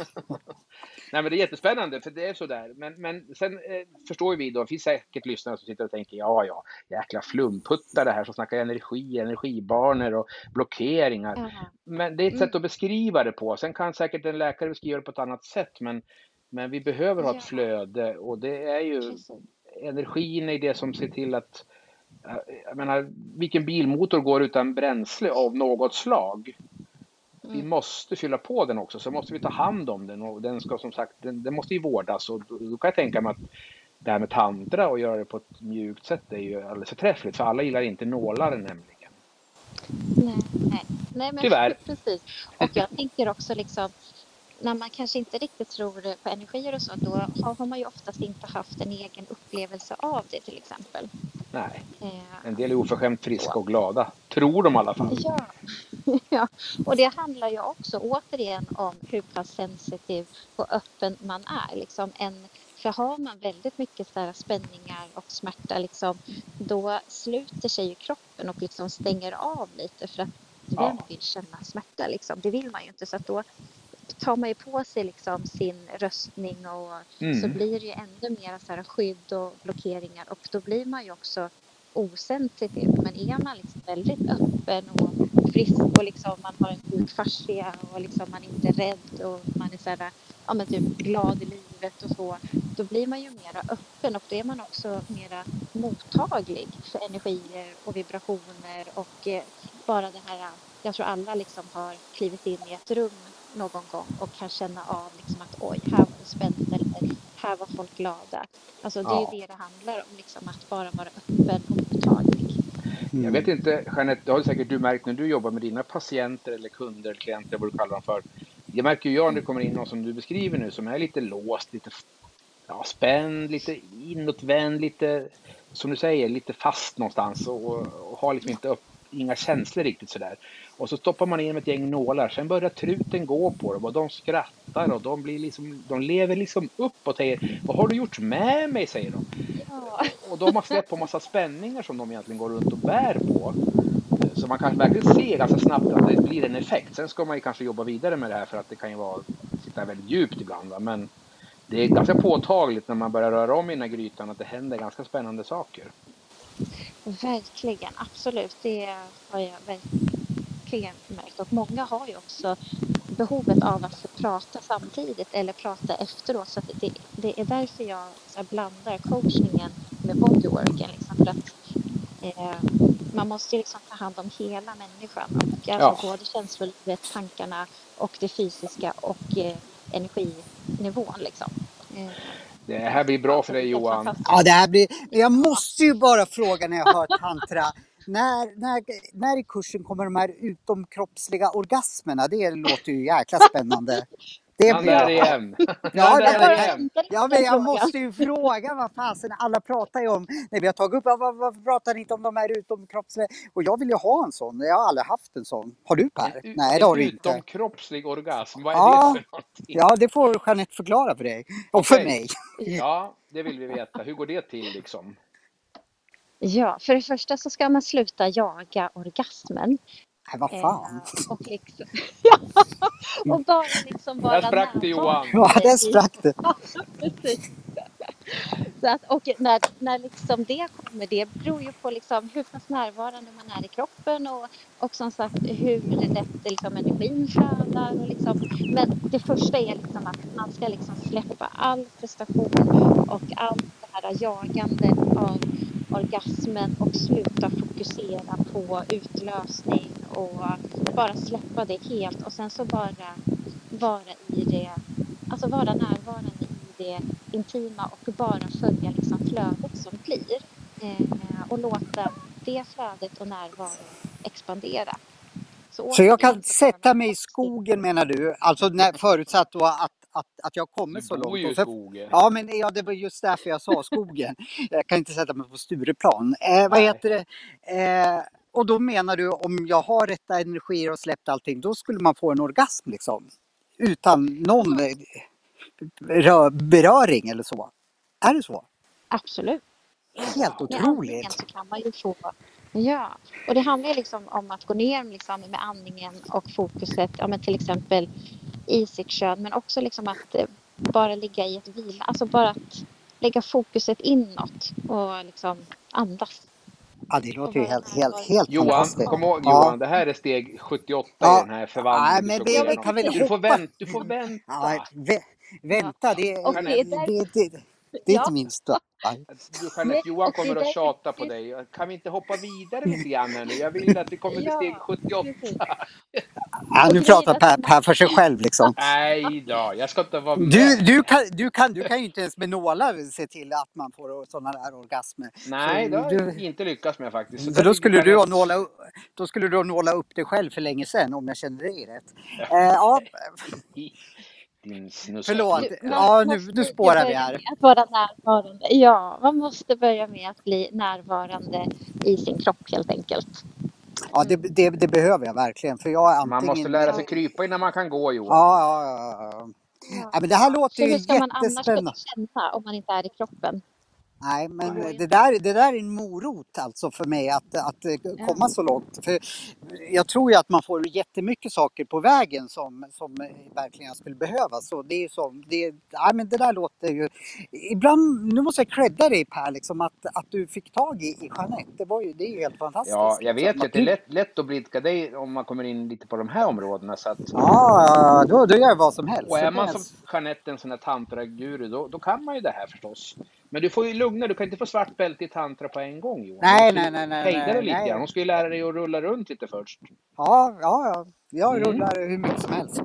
Nej men det är jättespännande för det är sådär. Men, men sen eh, förstår vi då, det finns säkert lyssnare som sitter och tänker ja ja, jäkla flumputtar det här som snackar energi, energibanor och blockeringar. ja. Men det är ett Mm. sätt att beskriva det på. Sen kan säkert en läkare beskriva det på ett annat sätt. Men, men vi behöver ha ett flöde och det är ju energin är det som ser till att eh, jag menar, vilken bilmotor går utan bränsle av något slag? Vi Mm. måste fylla på den också, så måste vi ta hand om den och den ska som sagt, den, den måste ju vårdas och då, då kan jag tänka mig att det här med tantra och göra det på ett mjukt sätt är ju alldeles förträffligt för alla gillar inte nålar nämligen. Nej, nej. nej men Tyvärr. precis. Och jag tänker också liksom när man kanske inte riktigt tror på energier och så, då har man ju oftast inte haft en egen upplevelse av det till exempel. Nej, Eh, en del är oförskämt friska och glada, tror de i alla fall. Ja. ja, och det handlar ju också återigen om hur pass sensitiv och öppen man är. Liksom en, för har man väldigt mycket så spänningar och smärta, liksom, då sluter sig ju kroppen och liksom stänger av lite för att vem Ja. vill känna smärta? Liksom? Det vill man ju inte. Så då tar man ju på sig liksom sin röstning och så Mm. blir det ju ännu mer så här skydd och blockeringar och då blir man ju också osensitiv. Men är man liksom väldigt öppen och frisk och liksom man har en god fascia och liksom man är inte rädd och man är så här, ja, men typ glad i livet och så, då blir man ju mera öppen och då är man också mera mottaglig för energier och vibrationer och eh, bara det här, jag tror alla liksom har klivit in i ett rum någon gång och kan känna av liksom att oj, här var det spänt eller här var folk glada. Alltså det är Ja. ju det det handlar om, liksom att bara vara öppen och mottaglig. Jag vet inte, Jeanette, det har säkert du märkt när du jobbar med dina patienter eller kunder, klienter, vad du kallar dem för. Det märker ju jag när det kommer in någon som du beskriver nu som är lite låst, lite ja, spänd, lite inåtvänd, lite som du säger, lite fast någonstans och, och har liksom inte upp, inga känslor riktigt sådär. Och så stoppar man in ett gäng nålar, sen börjar truten gå på dem och de skrattar och de blir liksom, de lever liksom upp och säger Vad har du gjort med mig? säger de. Ja, Och de har släppt på massa spänningar som de egentligen går runt och bär på. Så man kan verkligen se ganska snabbt att det blir en effekt. Sen ska man ju kanske jobba vidare med det här för att det kan ju vara, sitta väldigt djupt ibland. Va? Men det är ganska påtagligt när man börjar röra om i den här grytan att det händer ganska spännande saker. Verkligen, absolut. Det har jag verkligen märkt. Och många har ju också behovet av att få prata samtidigt eller prata efteråt. Så det, det är därför jag blandar coachningen med bodyworken. Liksom, för att eh, man måste liksom ta hand om hela människan. Och alltså Ja. både känslolivet, tankarna och det fysiska och eh, energinivån. Liksom. Eh, Det här blir bra för dig Johan. ja det här blir... Jag måste ju bara fråga när jag hör tantra. När, när, när i kursen kommer de här utomkroppsliga orgasmerna? Det låter ju jäkla spännande. Det Han där igen. Ja, Han det- där bara igen. Ja, men jag måste ju fråga vad fasen, alla pratar ju om, när vi har tagit upp, vad- varför pratar ni inte om de här utomkroppsliga? Och jag vill ju ha en sån, jag har aldrig haft en sån. Har du Per? En, Nej, det har du inte. utomkroppslig orgasm, vad är Ja. det för någonting? Ja, det får Jeanette förklara för dig. Och för Okej. mig. Ja, det vill vi veta. Hur går det till liksom? Ja, för det första så ska man sluta jaga orgasmen. Nej, vad fan. Eh, och, liksom, ja, och bara liksom vara Där sprack det Johan. Ja, där sprack det. Precis. Så att, och när, när liksom det kommer, det beror ju på liksom hur pass närvarande man är i kroppen och, och som sagt hur lätt liksom energin flödar. Och liksom, men det första är liksom att man ska liksom släppa all prestation och allt det här jagandet av orgasmen och sluta fokusera på utlösning och bara släppa det helt och sen så bara vara i det, alltså vara närvarande i det intima och bara följa liksom flödet som blir eh, och låta det flödet och närvaron expandera. Så jag kan så sätta mig i skogen menar du? Alltså när, förutsatt då att, att, att jag kommer Du så bor långt. ju i Och så- skogen. Ja, men ja, det var just därför jag sa skogen. Jag kan inte sätta mig på Stureplan. Eh, vad Nej. heter det? Eh, och då menar du om jag har rätta energier och släppt allting, då skulle man få en orgasm liksom? Utan någon eh, rö- beröring eller så? Är det så? Absolut. Helt otroligt! så kan man ju få Ja, och det handlar liksom om att gå ner liksom med andningen och fokuset, ja, men till exempel i sitt kön, men också liksom att eh, bara ligga i ett vila, alltså bara att lägga fokuset inåt och liksom andas. Ja, det låter ju helt, helt, helt Johan, fantastiskt. kom ihåg Ja. Johan, det här är steg 78 Ja. i den här förvandlingen ska vi-. Du får, vänt, du får vänta. Ja, vä- vänta, det, det är det, det, det, det är Ja. inte min stöd. Du, Jeanette, Johan kommer att tjata på dig. Kan vi inte hoppa vidare lite grann här nu? Jag vill att vi kommer till Ja, steg 78. precis. Ja, nu pratar Per, per för sig själv liksom. Nej då, jag ska inte vara med. Du, du, kan, du, kan, du kan ju inte ens med nålar se till att man får sådana där orgasmer. Nej, det har du- jag inte lyckats med faktiskt. Så För då skulle, du nåla, upp- då skulle du ha nåla upp dig själv för länge sedan om jag kände dig rätt. Ja, Din snus. förlåt. Ja, nu, nu spårar vi här. Att vara närvarande. Ja, man måste börja med att bli närvarande i sin kropp helt enkelt. Ja, det, det, det behöver jag verkligen. För jag är antingen... Man måste lära sig krypa innan man kan gå Johan. Ja, ja, ja, ja. Ja. men det här låter ju hur ska man annars jättespännande. kunna känna om man inte är i kroppen? Nej, men det där, det där är en morot alltså för mig att, att eh, komma så långt. För jag tror ju att man får jättemycket saker på vägen som, som eh, verkligen skulle behövas. Så det är så, det, nej, men det där låter ju... Ibland, nu måste jag credda dig Per, liksom, att, att du fick tag i, i Jeanette. Det, var ju, det är ju helt fantastiskt. Ja, jag vet liksom, ju att det är lätt, lätt att blidka dig om man kommer in lite på de här områdena. Så att, Ja, då, då gör jag vad som helst. och är man som Jeanette en sån här tantraguru, då, då kan man ju det här förstås. Men du får ju lugna du kan inte få svart bälte i tantra på en gång Johan. Nej, nej, nej, nej, Hejda dig nej, lite grann. Hon ska ju lära dig att rulla runt lite först. Ja, ja, ja. Jag Mm. rullar hur mycket som helst.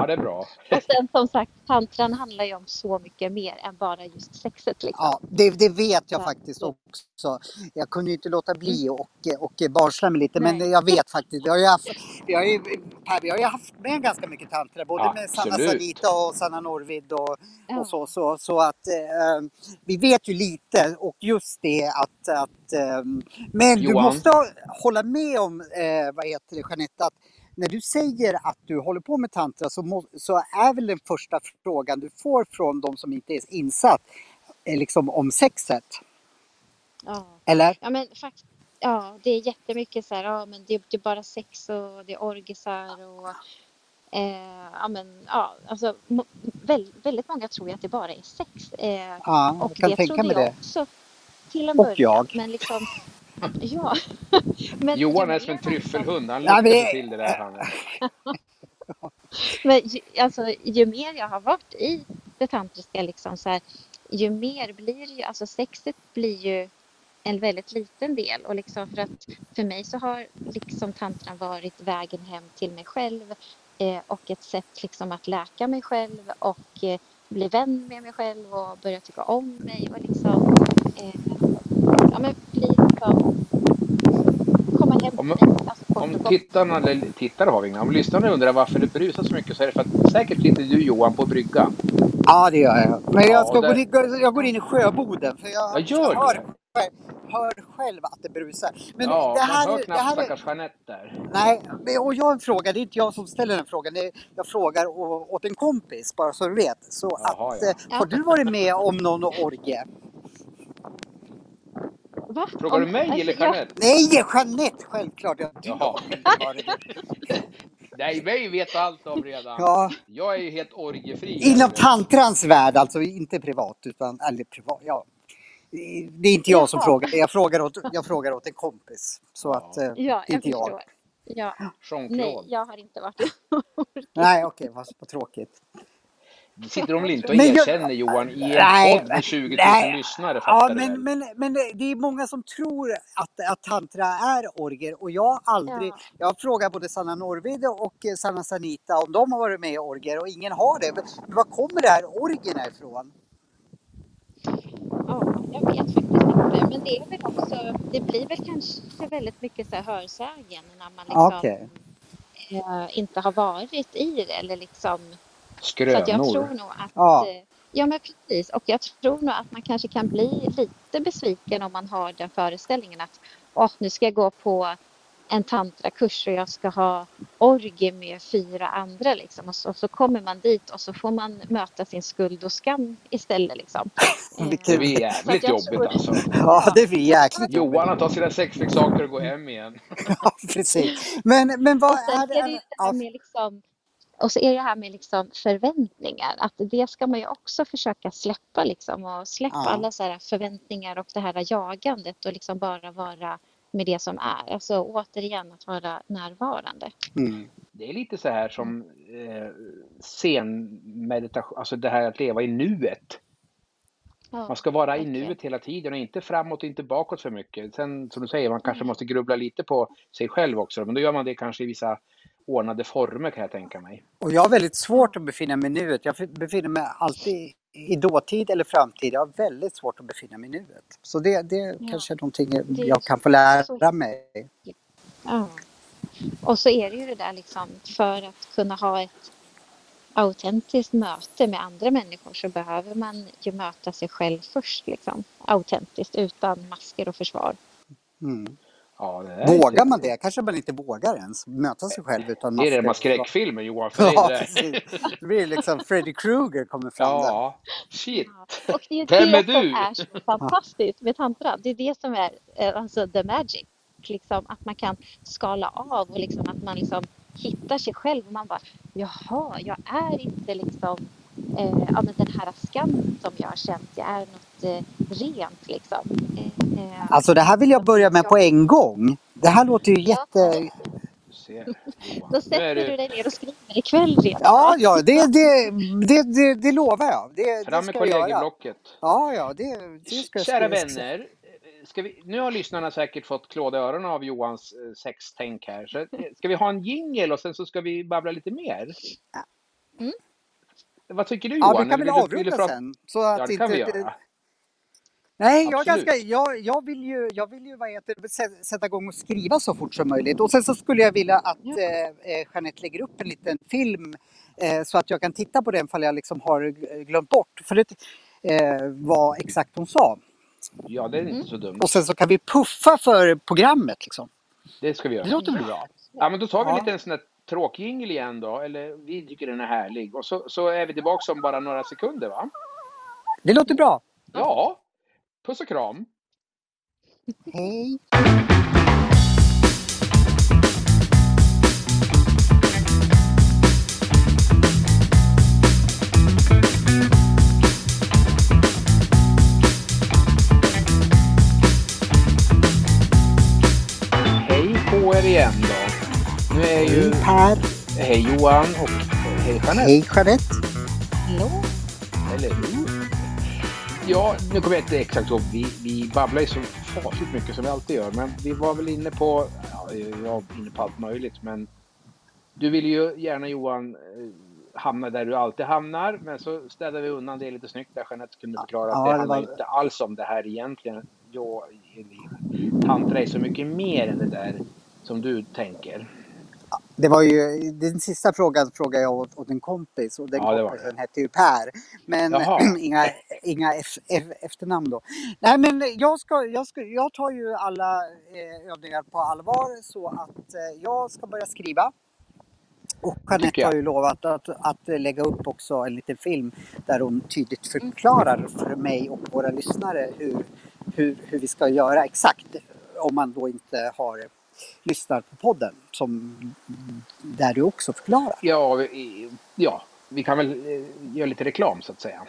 Ja, det är bra. Och sen som sagt, tantran handlar ju om så mycket mer än bara just sexet. Liksom. Ja, det, det vet jag Ja. faktiskt också. Jag kunde ju inte låta bli och, och barsla mig lite, men Nej. jag vet faktiskt. Vi har ju haft, har ju, Per, vi har ju haft med ganska mycket tantra, både med Sanna Absolut. Sanita och Sanna Norvid och, Ja. och så. Så, så att eh, vi vet ju lite och just det att... att eh, men du Johan. måste ha- hålla med om, eh, vad heter det, Jeanette, att när du säger att du håller på med tantra så, må, så är väl den första frågan du får från de som inte är insatt eh, liksom om sexet? Ja. Eller? Ja, men. Ja, det är jättemycket så här, ja men det, det är bara sex och det är orgisar och eh, ja men ja, alltså väl, väldigt många tror ju att det bara är sex. Eh, Ja, jag och kan det tänka mig det. också till en Och början. jag. Men liksom, ja. men Johan är som en tryffelhund. Han Ja, men- sig till det där. Han. Men ju, alltså, ju mer jag har varit i det tantriska, liksom, så här, ju mer blir ju, alltså sexet blir ju en väldigt liten del. Och liksom för, att, för mig så har liksom tantran varit vägen hem till mig själv eh, och ett sätt liksom att läka mig själv och eh, bli vän med mig själv och börja tycka om mig och liksom eh, ja, men bli liksom, komma hem Om-. Alltså, Om tittarna, eller tittare har vi inga, om lyssnarna undrar varför det brusar så mycket så är det för att säkert sitter du Johan på bryggan. Ja, det gör jag. Men Ja, jag, ska där- gå in, jag går in i sjöboden för jag, Ja, gör jag hör, själv, hör själv att det brusar. Men ja, det man här, hör det knappt här stackars Jeanette där. Nej, men- och jag har en fråga. Det är inte jag som ställer den frågan. Jag frågar åt en kompis, bara så du vet. Så Jaha, att, ja. eh, har du varit med om någon orgie? Va? Frågar du mig alltså, eller jag- Jeanette? Nej, Jeanette! Självklart. Jag, Jaha. Nej, mig vet allt om redan. Ja, Jag är ju helt orgiefri. inom tantrans värld, alltså inte privat. Utan, eller privat, ja. Det är inte jag som Jaha. frågar. Jag frågar åt, jag frågar åt en kompis. Så att, eh, Ja, det är jag inte jag. förstår. Ja, nej, jag har inte varit Nej, okej, vad, vad tråkigt. Sitter de väl inte och erkänner Johan i en Nej, podd med 20 000 nej. lyssnare? Ja, men, men, men det är många som tror att, att tantra är orger och jag har aldrig, Ja. jag har frågat både Sanna Norrvid och eh, Sanna Sanita om de har varit med i orger och ingen har det. Men var kommer det här orgierna ifrån? Ja, jag vet faktiskt inte. Men det är väl också, det blir väl kanske väldigt mycket så här hörsägen när man liksom Okej. eh, inte har varit i det eller liksom. Så att jag tror Skrönor. nog att, Ja. eh, ja men precis. Och jag tror nog att man kanske kan bli lite besviken om man har den föreställningen att åh, nu ska jag gå på en tantrakurs och jag ska ha orgie med fyra andra liksom. Och så, så kommer man dit och så får man möta sin skuld och skam istället liksom. Eh, Det blir Så jävligt jobbigt tror- alltså. Ja, det blir jäkligt Johan har tagit sina sexleksaker och går hem igen. Ja, precis. Men, men vad Och är är det ju det? det med liksom, och så är det här med liksom förväntningar. Att det ska man ju också försöka släppa liksom och släppa Ja. alla så här förväntningar och det här jagandet och liksom bara vara med det som är. Alltså återigen att vara närvarande. mm. Det är lite så här som eh, scenmeditation, alltså det här att leva i nuet. Ja, Man ska vara i verkligen. nuet hela tiden och inte framåt och inte bakåt för mycket. Sen som du säger, man kanske måste grubbla lite på sig själv också. Men då gör man det kanske i vissa ordnade former kan jag tänka mig. Och jag har väldigt svårt att befinna mig i nuet. Jag befinner mig alltid i dåtid eller framtid. Jag har väldigt svårt att befinna mig i nuet. Så det, det Ja. kanske är någonting jag kan få lära mig. Ja. Och så är det ju det där liksom för att kunna ha ett autentiskt möte med andra människor så behöver man ju möta sig själv först liksom. Autentiskt utan masker och försvar. Mm. Ja, det är Vågar man det? Kanske man inte vågar ens möta sig själv utan Det är man skräckfilmer Johan, för Ja, det där. precis. Det blir liksom Freddy Krueger kommer fram där. Ja, shit. Och det är Vem det är som du? är så fantastiskt med tantra. Det är det som är eh, alltså the magic. Liksom att man kan skala av och liksom att man liksom hittar sig själv och man bara jaha, jag är inte liksom eh, ja, men den här skammen som jag har känt. Jag är något rent liksom. Eh, eh, Alltså det här vill jag börja med på en gång. Det här låter ju Ja. jätte... Johan. Då sätter du dig ner och skriver ikväll redan. Ja, ja, det, det, det, det, det lovar jag. Det, Fram med ska jag göra. kollegieblocket. Ja, ja, det, det ska jag Kära vänner, eh, ska vi, nu har lyssnarna säkert fått klåda öronen av Johans eh, sextänk här. Så, eh, ska vi ha en jingel och sen så ska vi babbla lite mer? Mm. Vad tycker du Ja, Johan? kan Eller vi vill du avrunda sen. Så att Ja, det kan vi inte, göra. Nej, jag, ganska, jag, jag vill ju, jag vill ju vad heter, det, sä- sätta igång och skriva så fort som möjligt. Och sen så skulle jag vilja att Ja. eh, eh, Jeanette lägger upp en liten film eh, så att jag kan titta på den fall jag liksom har glömt bort. För det eh, vad exakt hon sa. Ja, det är inte Mm. så dumt. Och sen så kan vi puffa för programmet liksom. Det ska vi Det göra. låter väl bra? Ja, men då tar vi Ja. lite en sån här tråkjingel igen då. Eller vi tycker den är härlig. Och så, så är vi tillbaka om bara några sekunder va? Det låter bra. Ja. Puss och kram. Hej! Er igen då. Nu är ju... Hej Per! Hej Johan och hej Jeanette. Hej Jeanette! Hallå? Eller hur? Ja, nu kommer jag inte exakt ihåg. Vi, vi babblar ju så fasligt mycket som vi alltid gör. Men vi var väl inne på, ja, jag var inne på allt möjligt. Men du vill ju gärna Johan eh, hamna där du alltid hamnar. Men så städade vi undan det lite snyggt där Jeanette kunde förklara att Ja, det det handlar var- inte alls om det här egentligen. Jag, tantra är så mycket mer än det där som du tänker. Det var ju, den sista frågan frågade jag åt, åt en kompis och den Ja, det kompisen hette ju Per. Men inga, inga efternamn då. Nej men jag, ska, jag, ska, jag tar ju alla eh, övningar på allvar så att eh, jag ska börja skriva. Och Jeanette har ju lovat att, att lägga upp också en liten film där hon tydligt förklarar för mig och våra lyssnare hur, hur, hur vi ska göra exakt. Om man då inte har lyssnat på podden som där du också förklarar. Ja, vi- ja, vi kan väl eh, göra lite reklam så att säga.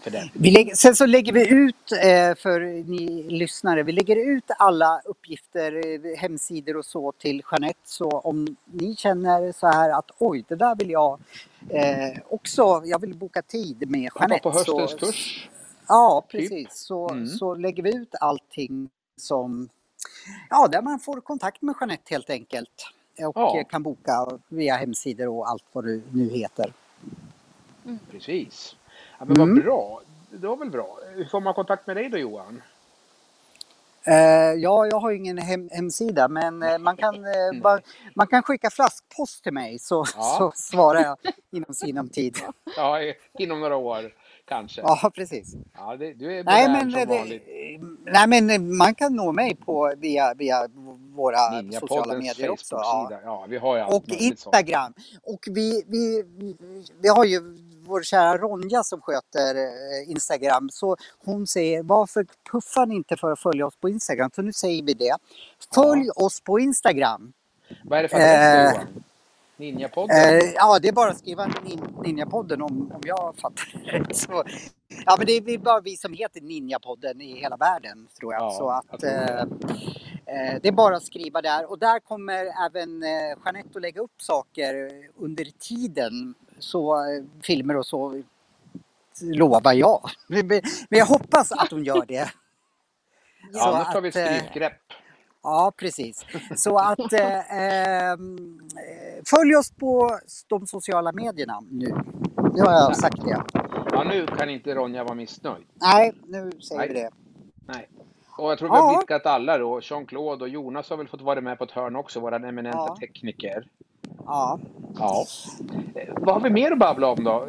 För den. Vi lägger, sen så lägger vi ut eh, för ni lyssnare, vi lägger ut alla uppgifter, eh, hemsidor och så till Jeanette. Så om ni känner så här att oj, det där vill jag eh, också, jag vill boka tid med Hoppa Jeanette. på höstens så, kurs. Ja, typ. precis. Så, Mm. så lägger vi ut allting som, ja, där man får kontakt med Jeanette helt enkelt. Och Ja. kan boka via hemsidor och allt vad det nu heter. Precis. Ja, men vad Mm. bra. Det var väl bra. Hur får man kontakt med dig då Johan? Eh, ja, jag har ingen hem, hemsida men eh, man, kan, Nej. bara, man kan skicka flaskpost till mig så, Ja. så svarar jag inom sinom tid. Ja, inom några år kanske. Ja, precis. Ja, det, du är Nej men, som det, nej men eh, man kan nå mig på, via, via våra sociala medier också. Ja. Ja, vi har ju allt Och. Instagram. Och vi, vi, vi, har ju vår kära Ronja som sköter eh, Instagram. Så hon säger varför puffar ni inte för att följa oss på Instagram? Så nu säger vi det. Följ oss på Instagram. Vad är det för adress Eh? Ninjapodden? Eh, ja, det är bara att skriva nin, Ninjapodden om, om jag fattar rätt. Så, ja, men det är bara vi som heter Ninjapodden i hela världen tror jag. Ja, så att, eh, eh, det är bara att skriva där. Och där kommer även eh, Jeanette att lägga upp saker under tiden. Så filmer och så lovar jag. Men jag hoppas att hon gör det. ja, så nu tar vi ett strypgrepp. Ja, precis. Så att eh, ehm, eh, följ oss på de sociala medierna nu. Nu har jag sagt det. Ja, nu kan inte Ronja vara missnöjd. Nej, nu säger Nej. vi det. Nej. Och jag tror vi har Ja. blickat alla då. Jean-Claude och Jonas har väl fått vara med på ett hörn också, våra eminenta Ja. tekniker. Ja. Ja. Eh, Vad har vi mer att babbla om då?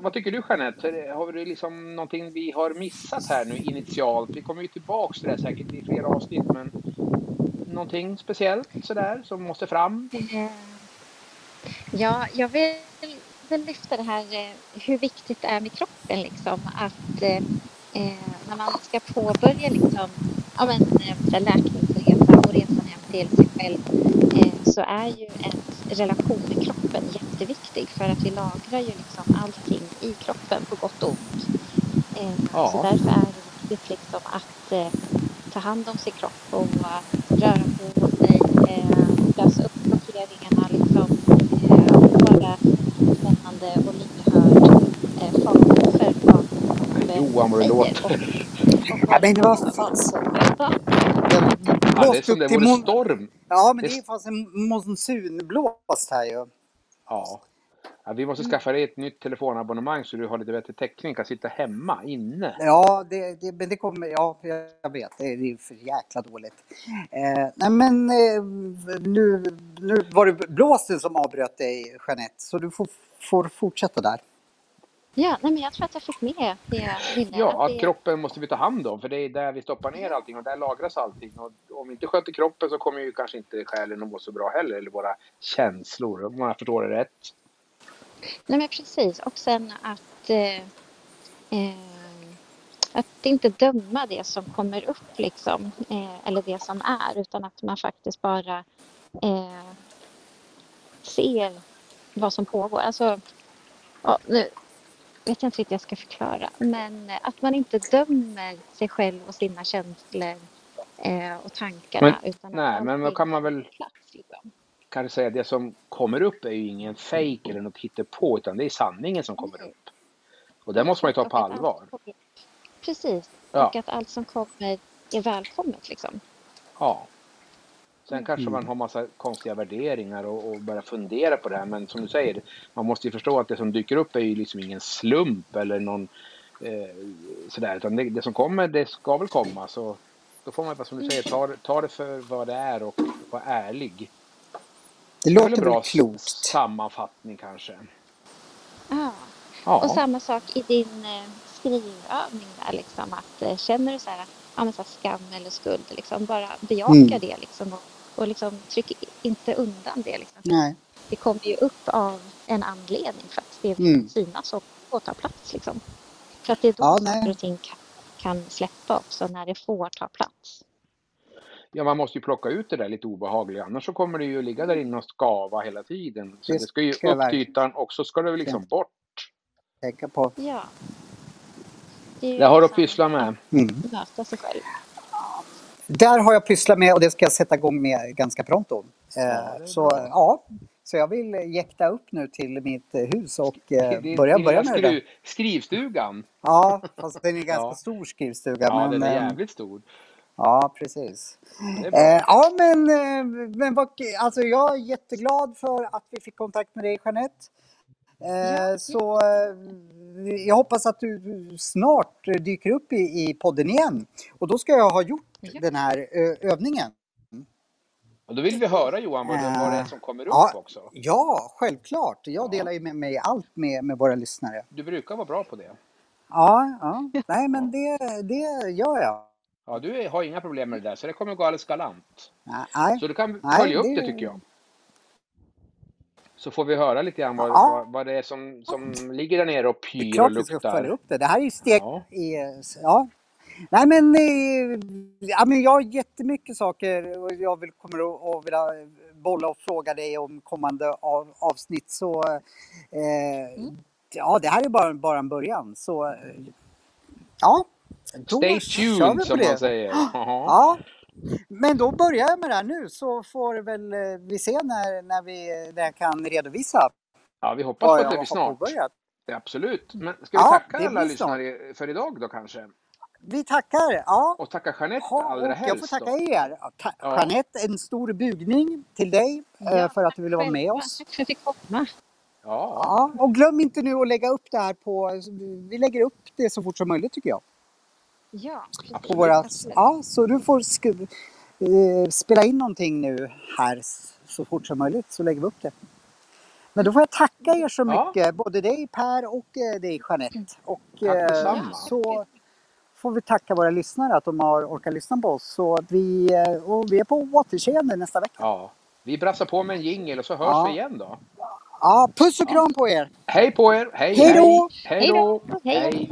Vad tycker du Jeanette? Har vi liksom någonting vi har missat här nu initialt? Vi kommer ju tillbaks till det här säkert i flera avsnitt men någonting speciellt sådär som måste fram? Ja, jag vill, vill lyfta det här eh, hur viktigt det är med kroppen liksom att eh, eh, när man ska påbörja liksom ja men eh, läkningsresa och resan hem till sig själv eh, så är ju en relation med kroppen jätteviktig för att vi lagrar ju liksom allting i kroppen på gott och ont. Eh, Ja. Så därför är det viktigt liksom att ta hand om sin kropp och eh, röra på sig, eh, lösa upp blockeringarna liksom eh, och vara spännande och lyhörd eh, för, för vad Johan, vad det låter. Ja men det var fasen. Det Ja, det är som det till vore storm. Ja, men Det- det är fast en monsunblåst här ju. Ja. Ja. Vi Mm. måste skaffa dig ett nytt telefonabonnemang så du har lite bättre täckning. Kan sitta hemma, inne. Ja, det, det, men det kommer, ja, jag vet, det är, för jäkla dåligt. Eh, nej men eh, nu, nu var det blåsten som avbröt dig Jeanette, så du får, får fortsätta där. ja, nej, men jag tror att jag fick med det. Ja, det, att kroppen måste vi ta hand om för det är där vi stoppar ner allting och där lagras allting. Och om vi inte sköter kroppen så kommer ju kanske inte själen att må så bra heller, eller våra känslor, om jag förstår det rätt. Nej men precis. Och sen att, eh, eh, att inte döma det som kommer upp liksom. Eh, eller det som är. Utan att man faktiskt bara eh, ser vad som pågår. Alltså, ja, nu vet jag inte riktigt jag ska förklara. Men att man inte dömer sig själv och sina känslor eh, och tankarna. utan nej, men då kan man väl- plats, liksom. Kanske säga det som kommer upp är ju ingen fake eller något hittepå utan det är sanningen som kommer upp. Och det måste man ju ta på allvar. Precis. Ja. Och att allt som kommer är välkommet liksom. Ja. Sen kanske Mm. man har massa konstiga värderingar och, och börjar fundera på det här. Men som du säger, man måste ju förstå att det som dyker upp är ju liksom ingen slump eller någon eh, sådär. Utan det, det som kommer, det ska väl komma. Så då får man, som du säger, ta, ta det för vad det är och vara ärlig. Det Det låter en väl bra klokt. sammanfattning kanske. Ja. Ja. Och samma sak i din eh, skrivövning där liksom att eh, känner du så här, ja, men så här skam eller skuld liksom bara bejaka Mm. det liksom och, och liksom tryck inte undan det liksom. Nej. Det kommer ju upp av en anledning för att det Mm. synas och, och ta plats liksom. För att det är då Ja, saker och ting kan, kan släppa också när det får ta plats. Ja, man måste ju plocka ut det där lite obehagliga, annars så kommer det ju ligga där inne och skava hela tiden. Så Det det, ska ju ska upp till ytan och så ska det väl liksom bort. Tänka på. Ja. Det Det har du att liksom pyssla med. Mm. Möta sig själv. Där har jag pysslat med och det ska jag sätta igång med ganska pronto. Ja, Eh, det är så ja, så jag vill jäkta upp nu till mitt eh, hus och eh, Din börja, börja med det. skru, där. skrivstugan. Ja, fast den är ganska Ja. stor skrivstuga. Ja, men, den är jävligt stor. Ja, precis. Eh, ja, men, eh, men vad, alltså jag är jätteglad för att vi fick kontakt med dig, Jeanette. Eh, Ja. så eh, jag hoppas att du snart dyker upp i, i podden igen. Och då ska jag ha gjort Ja. den här ö, övningen. Och då vill vi höra Johan vad, det- vad det är som kommer upp Ja. också. Ja, självklart. Jag Ja. delar ju med mig allt med, med våra lyssnare. Du brukar vara bra på det. Ja, ja. nej men det, det gör jag. Ja, du har inga problem med det där, så det kommer gå alldeles galant. Nej. Så du kan Nej, följa upp det- det tycker jag. Så får vi höra lite grann vad, Ja. vad, vad det är som, som ligger där nere och Det är pyr och klart vi ska luktar. följa upp det. Det här är ju steg Ja. i... Ja. Nej men, eh, ja, men jag har jättemycket saker och jag vill, kommer att, vilja bolla och fråga dig om kommande av, avsnitt. Så eh, ja, det här är bara, bara en början. Så eh, ja, då Stay tuned som det. man säger. Ja, men då börjar jag med det här nu så får väl eh, vi se när, när, vi, när jag kan redovisa Ja, vi hoppas på att det blir snart. påbörjat. Absolut. Men ska vi Ja, tacka det alla blir snart. lyssnare för idag då kanske? Vi tackar. Ja. Och tacka Jeanette Ja, allra och jag får helst tacka då. er. Ta- Ja. Jeanette, en stor bugning till dig eh, Ja, för att du ville vara med oss. Tack för att jag fick komma. Ja. Ja, och glöm inte nu att lägga upp det här på... Vi lägger upp det så fort som möjligt tycker jag. Ja, precis. På våra, ja, så du får sk- eh, spela in någonting nu här så fort som möjligt så lägger vi upp det. Men då får jag tacka er så Ja. mycket, både dig Per och eh, dig Jeanette. Och Tack eh, så får vi tacka våra lyssnare att de har orkat lyssna på oss. Så att vi, eh, och vi är på återseende nästa vecka. ja. Vi brassar på med en jingel och så hörs Ja. vi igen då. Ja, puss och kram på er! Hej på er! Hej, Hej! Hej då! Hej då. Hej. Hej.